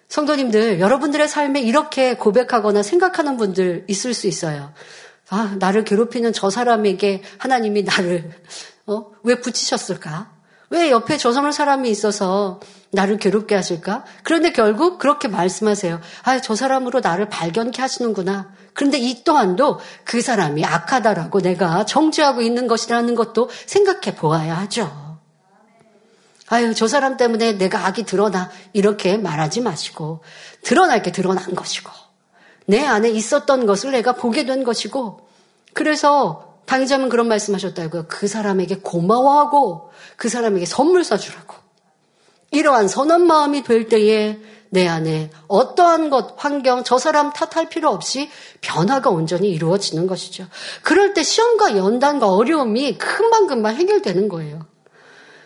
성도님들, 여러분들의 삶에 이렇게 고백하거나 생각하는 분들 있을 수 있어요. 아, 나를 괴롭히는 저 사람에게 하나님이 나를, 어, 왜 붙이셨을까? 왜 옆에 저성을 사람이 있어서 나를 괴롭게 하실까? 그런데 결국 그렇게 말씀하세요. 아, 저 사람으로 나를 발견케 하시는구나. 그런데 이 또한도 그 사람이 악하다라고 내가 정죄하고 있는 것이라는 것도 생각해 보아야 하죠. 아유, 저 사람 때문에 내가 악이 드러나. 이렇게 말하지 마시고, 드러날 게 드러난 것이고, 내 안에 있었던 것을 내가 보게 된 것이고, 그래서 당자면 그런 말씀 하셨다고요. 그 사람에게 고마워하고 그 사람에게 선물 사주라고. 이러한 선한 마음이 될 때에 내 안에 어떠한 것, 환경, 저 사람 탓할 필요 없이 변화가 온전히 이루어지는 것이죠. 그럴 때 시험과 연단과 어려움이 금방금방 해결되는 거예요.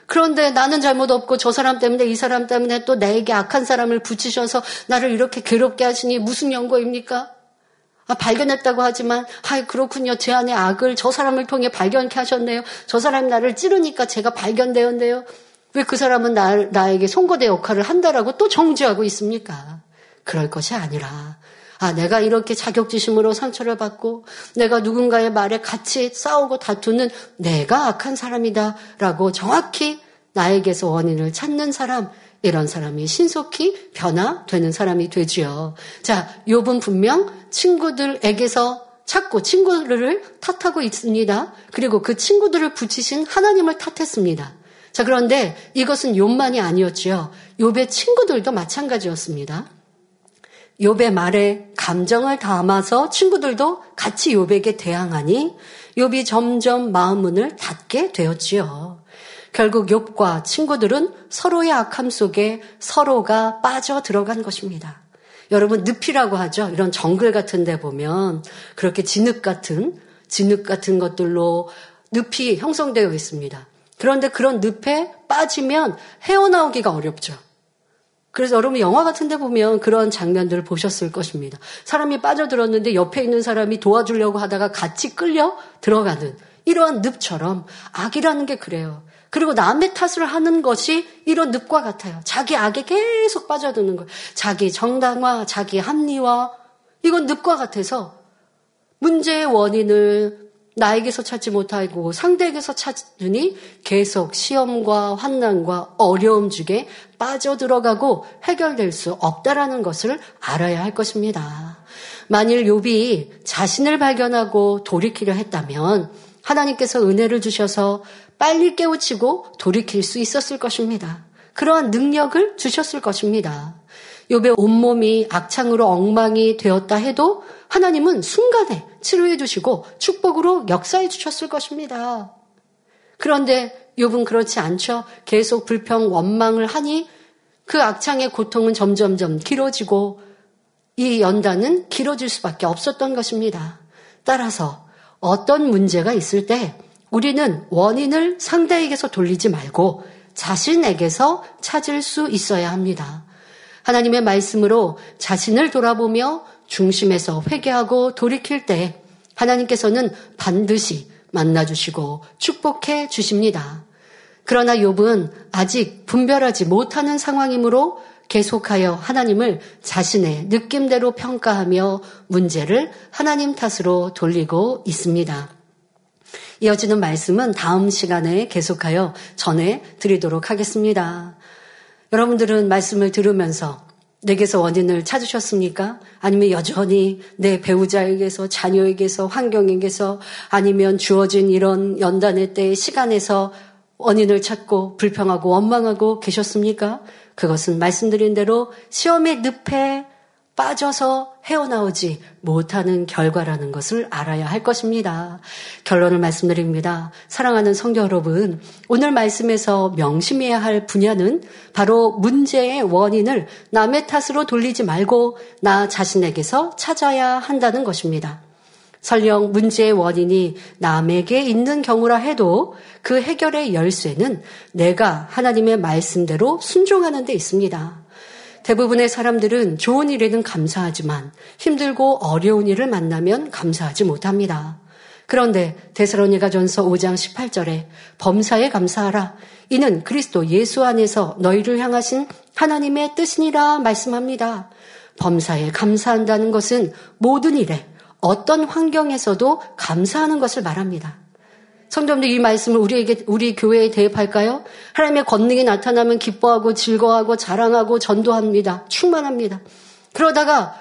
그런데 나는 잘못 없고 저 사람 때문에 이 사람 때문에 또 나에게 악한 사람을 붙이셔서 나를 이렇게 괴롭게 하시니 무슨 연고입니까? 아, 발견했다고 하지만, 아, 그렇군요. 제 안에 악을 저 사람을 통해 발견케 하셨네요. 저 사람이 나를 찌르니까 제가 발견되었네요. 왜 그 사람은 나, 나에게 송거대 역할을 한다라고 또 정죄하고 있습니까? 그럴 것이 아니라, 아, 내가 이렇게 자격지심으로 상처를 받고, 내가 누군가의 말에 같이 싸우고 다투는 내가 악한 사람이다라고 정확히 나에게서 원인을 찾는 사람, 이런 사람이 신속히 변화되는 사람이 되지요. 자, 욥은 분명 친구들에게서 찾고 친구들을 탓하고 있습니다. 그리고 그 친구들을 붙이신 하나님을 탓했습니다. 자, 그런데 이것은 욥만이 아니었지요. 욥의 친구들도 마찬가지였습니다. 욥의 말에 감정을 담아서 친구들도 같이 욥에게 대항하니 욥이 점점 마음 문을 닫게 되었지요. 결국 욥과 친구들은 서로의 악함 속에 서로가 빠져 들어간 것입니다. 여러분 늪이라고 하죠. 이런 정글 같은 데 보면 그렇게 진흙 같은 진흙 같은 것들로 늪이 형성되어 있습니다. 그런데 그런 늪에 빠지면 헤어나오기가 어렵죠. 그래서 여러분 영화 같은 데 보면 그런 장면들을 보셨을 것입니다. 사람이 빠져들었는데 옆에 있는 사람이 도와주려고 하다가 같이 끌려 들어가는 이러한 늪처럼 악이라는 게 그래요. 그리고 남의 탓을 하는 것이 이런 늪과 같아요. 자기 악에 계속 빠져드는 거예요. 자기 정당화, 자기 합리화. 이건 늪과 같아서 문제의 원인을 나에게서 찾지 못하고 상대에게서 찾으니 계속 시험과 환난과 어려움 중에 빠져들어가고 해결될 수 없다라는 것을 알아야 할 것입니다. 만일 욥이 자신을 발견하고 돌이키려 했다면 하나님께서 은혜를 주셔서 빨리 깨우치고 돌이킬 수 있었을 것입니다. 그러한 능력을 주셨을 것입니다. 욥의 온몸이 악창으로 엉망이 되었다 해도 하나님은 순간에 치료해 주시고 축복으로 역사해 주셨을 것입니다. 그런데 욥은 그렇지 않죠. 계속 불평 원망을 하니 그 악창의 고통은 점점점 길어지고 이 연단은 길어질 수밖에 없었던 것입니다. 따라서 어떤 문제가 있을 때 우리는 원인을 상대에게서 돌리지 말고 자신에게서 찾을 수 있어야 합니다. 하나님의 말씀으로 자신을 돌아보며 중심에서 회개하고 돌이킬 때 하나님께서는 반드시 만나주시고 축복해 주십니다. 그러나 욥은 아직 분별하지 못하는 상황이므로 계속하여 하나님을 자신의 느낌대로 평가하며 문제를 하나님 탓으로 돌리고 있습니다. 이어지는 말씀은 다음 시간에 계속하여 전해 드리도록 하겠습니다. 여러분들은 말씀을 들으면서 내게서 원인을 찾으셨습니까? 아니면 여전히 내 배우자에게서, 자녀에게서, 환경에게서, 아니면 주어진 이런 연단의 때 시간에서 원인을 찾고 불평하고 원망하고 계셨습니까? 그것은 말씀드린 대로 시험의 늪에 빠져서 헤어나오지 못하는 결과라는 것을 알아야 할 것입니다. 결론을 말씀드립니다. 사랑하는 성도 여러분, 오늘 말씀에서 명심해야 할 분야는 바로 문제의 원인을 남의 탓으로 돌리지 말고 나 자신에게서 찾아야 한다는 것입니다. 설령 문제의 원인이 남에게 있는 경우라 해도 그 해결의 열쇠는 내가 하나님의 말씀대로 순종하는 데 있습니다. 대부분의 사람들은 좋은 일에는 감사하지만 힘들고 어려운 일을 만나면 감사하지 못합니다. 그런데 데스로니가 전서 5장 18절에 범사에 감사하라. 이는 그리스도 예수 안에서 너희를 향하신 하나님의 뜻이니라 말씀합니다. 범사에 감사한다는 것은 모든 일에 어떤 환경에서도 감사하는 것을 말합니다. 성도님들 이 말씀을 우리에게 우리 교회에 대입할까요? 하나님의 권능이 나타나면 기뻐하고 즐거워하고 자랑하고 전도합니다. 충만합니다. 그러다가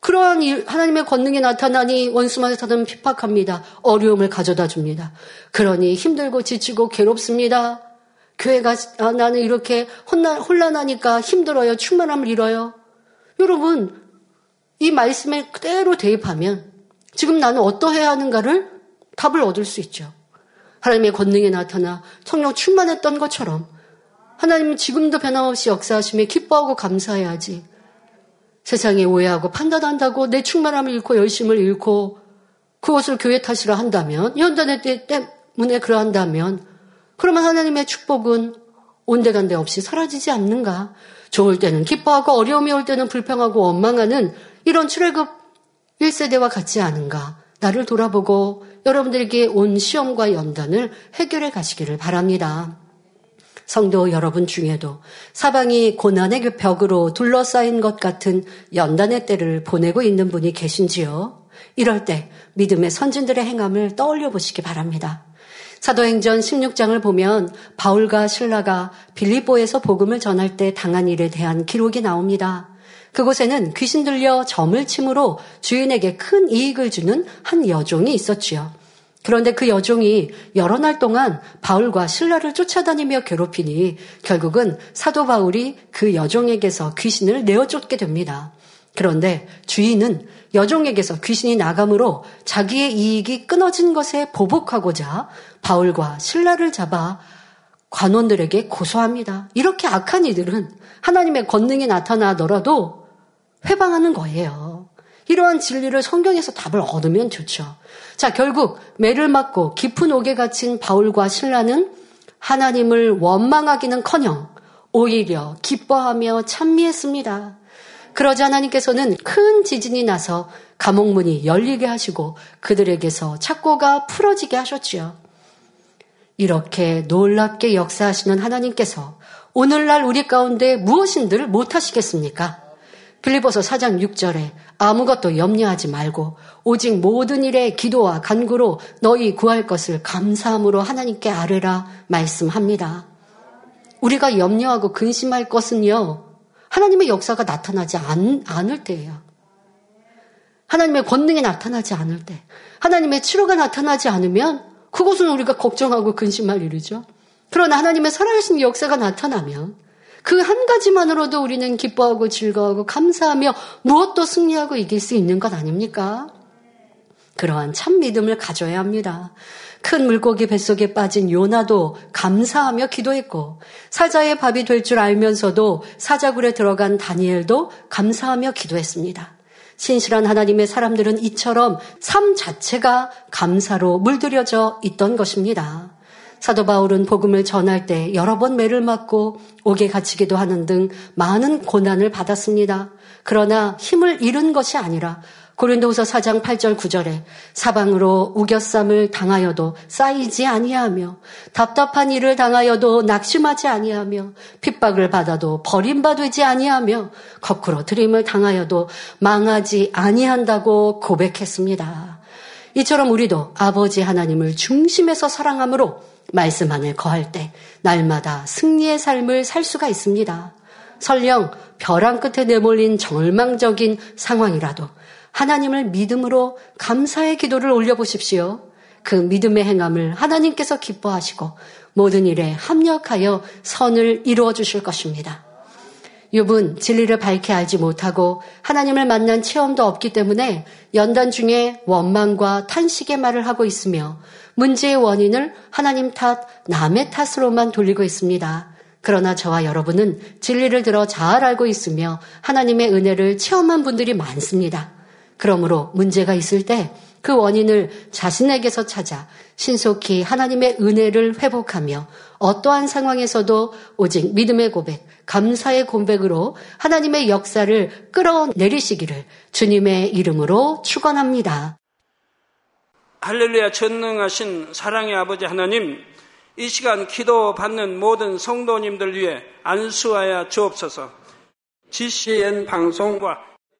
그러한 하나님의 권능이 나타나니 원수만 사는 핍박합니다. 어려움을 가져다 줍니다. 그러니 힘들고 지치고 괴롭습니다. 교회가 아, 나는 이렇게 혼란, 혼란하니까 힘들어요. 충만함을 잃어요. 여러분 이 말씀에 그대로 대입하면 지금 나는 어떠해야 하는가를 답을 얻을 수 있죠. 하나님의 권능이 나타나 성령 충만했던 것처럼 하나님은 지금도 변함없이 역사하심에 기뻐하고 감사해야지. 세상에 오해하고 판단한다고 내 충만함을 잃고 열심을 잃고 그것을 교회 탓이라 한다면 연단의 때 때문에 그러한다면 그러면 하나님의 축복은 온데간데 없이 사라지지 않는가? 좋을 때는 기뻐하고 어려움이 올 때는 불평하고 원망하는 이런 출애굽 1세대와 같지 않은가? 나를 돌아보고 여러분들에게 온 시험과 연단을 해결해 가시기를 바랍니다. 성도 여러분 중에도 사방이 고난의 벽으로 둘러싸인 것 같은 연단의 때를 보내고 있는 분이 계신지요? 이럴 때 믿음의 선진들의 행함을 떠올려 보시기 바랍니다. 사도행전 16장을 보면 바울과 신라가 빌리보에서 복음을 전할 때 당한 일에 대한 기록이 나옵니다. 그곳에는 귀신 들려 점을 침으로 주인에게 큰 이익을 주는 한 여종이 있었지요. 그런데 그 여종이 여러 날 동안 바울과 신라를 쫓아다니며 괴롭히니 결국은 사도 바울이 그 여종에게서 귀신을 내어 쫓게 됩니다. 그런데 주인은 여종에게서 귀신이 나감으로 자기의 이익이 끊어진 것에 보복하고자 바울과 신라를 잡아 관원들에게 고소합니다. 이렇게 악한 이들은 하나님의 권능이 나타나더라도 회방하는 거예요. 이러한 진리를 성경에서 답을 얻으면 좋죠. 자, 결국 매를 맞고 깊은 옥에 갇힌 바울과 신라는 하나님을 원망하기는 커녕 오히려 기뻐하며 찬미했습니다. 그러자 하나님께서는 큰 지진이 나서 감옥문이 열리게 하시고 그들에게서 착고가 풀어지게 하셨지요. 이렇게 놀랍게 역사하시는 하나님께서 오늘날 우리 가운데 무엇인 들 못하시겠습니까? 빌리보서 4장 6절에 아무것도 염려하지 말고 오직 모든 일에 기도와 간구로 너희 구할 것을 감사함으로 하나님께 아뢰라 말씀합니다. 우리가 염려하고 근심할 것은요. 하나님의 역사가 나타나지 않, 않을 때예요. 하나님의 권능이 나타나지 않을 때, 하나님의 치료가 나타나지 않으면 그것은 우리가 걱정하고 근심할 일이죠. 그러나 하나님의 살아계신 역사가 나타나면 그 한 가지만으로도 우리는 기뻐하고 즐거워하고 감사하며 무엇도 승리하고 이길 수 있는 것 아닙니까? 그러한 참 믿음을 가져야 합니다. 큰 물고기 뱃속에 빠진 요나도 감사하며 기도했고 사자의 밥이 될 줄 알면서도 사자굴에 들어간 다니엘도 감사하며 기도했습니다. 신실한 하나님의 사람들은 이처럼 삶 자체가 감사로 물들여져 있던 것입니다. 사도 바울은 복음을 전할 때 여러 번 매를 맞고 옥에 갇히기도 하는 등 많은 고난을 받았습니다. 그러나 힘을 잃은 것이 아니라 고린도후서 4장 8절 9절에 사방으로 우겨쌈을 당하여도 쌓이지 아니하며 답답한 일을 당하여도 낙심하지 아니하며 핍박을 받아도 버림바 되지 아니하며 거꾸로 드림을 당하여도 망하지 아니한다고 고백했습니다. 이처럼 우리도 아버지 하나님을 중심에서 사랑함으로 말씀 안에 거할 때 날마다 승리의 삶을 살 수가 있습니다. 설령 벼랑 끝에 내몰린 절망적인 상황이라도 하나님을 믿음으로 감사의 기도를 올려보십시오. 그 믿음의 행함을 하나님께서 기뻐하시고 모든 일에 합력하여 선을 이루어 주실 것입니다. 욥은 진리를 밝게 알지 못하고 하나님을 만난 체험도 없기 때문에 연단 중에 원망과 탄식의 말을 하고 있으며 문제의 원인을 하나님 탓, 남의 탓으로만 돌리고 있습니다. 그러나 저와 여러분은 진리를 들어 잘 알고 있으며 하나님의 은혜를 체험한 분들이 많습니다. 그러므로 문제가 있을 때 그 원인을 자신에게서 찾아 신속히 하나님의 은혜를 회복하며 어떠한 상황에서도 오직 믿음의 고백, 감사의 고백으로 하나님의 역사를 끌어내리시기를 주님의 이름으로 축원합니다. 할렐루야 전능하신 사랑의 아버지 하나님 이 시간 기도 받는 모든 성도님들 위해 안수하여 주옵소서. GCN 방송과